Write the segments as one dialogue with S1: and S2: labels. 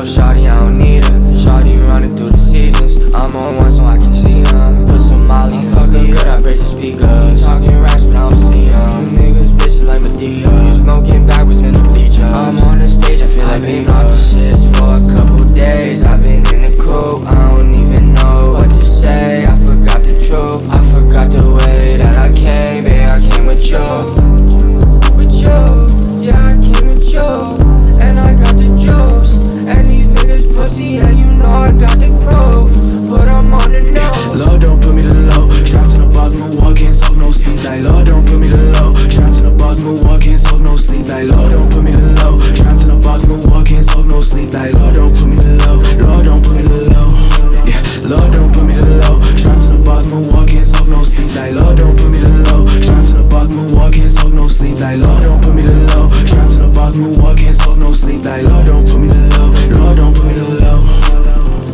S1: I Shawty I don't need her. Shawty running through the seasons. I'm on one so I can see her. Put some Molly, fuck her good, I break the speakers. Talking raps, but I don't see. You niggas bitches like Medea. You smoking backwards in the bleachers. I'm on the stage, I feel like being off the shits for a couple days.
S2: like Lord, don't put me to low. trying to the box, move, walk, can't soak no sleep, like Lord, don't put me to low. trying to the box, move, walk, can't soak no sleep, like Lord, don't put me to low. Lord, don't put me to the low.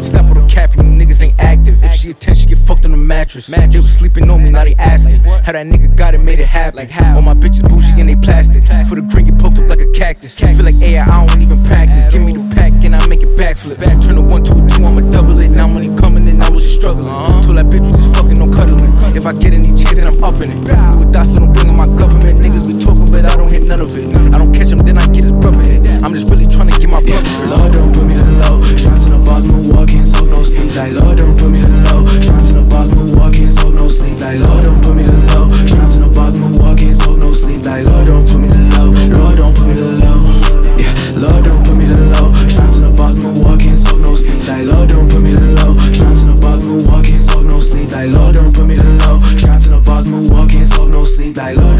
S2: Step on the cap you niggas ain't
S3: active. If
S2: she attention, get fucked on the mattress.
S3: Mad They was
S2: sleeping on me,
S3: now they
S2: asking how that nigga got it, made it happen.
S3: Like how?
S2: All my bitches bougie and they plastic. For the green, get poked up like a cactus. Feel like AI, I don't even practice. Give me the pack and I make it backflip. Back, turn a one to a two, I'ma double it. Now money coming and I was struggling.
S3: Uh-huh.
S2: Told that bitch was fucking, no cut I get it Milwaukee, so no sleep like low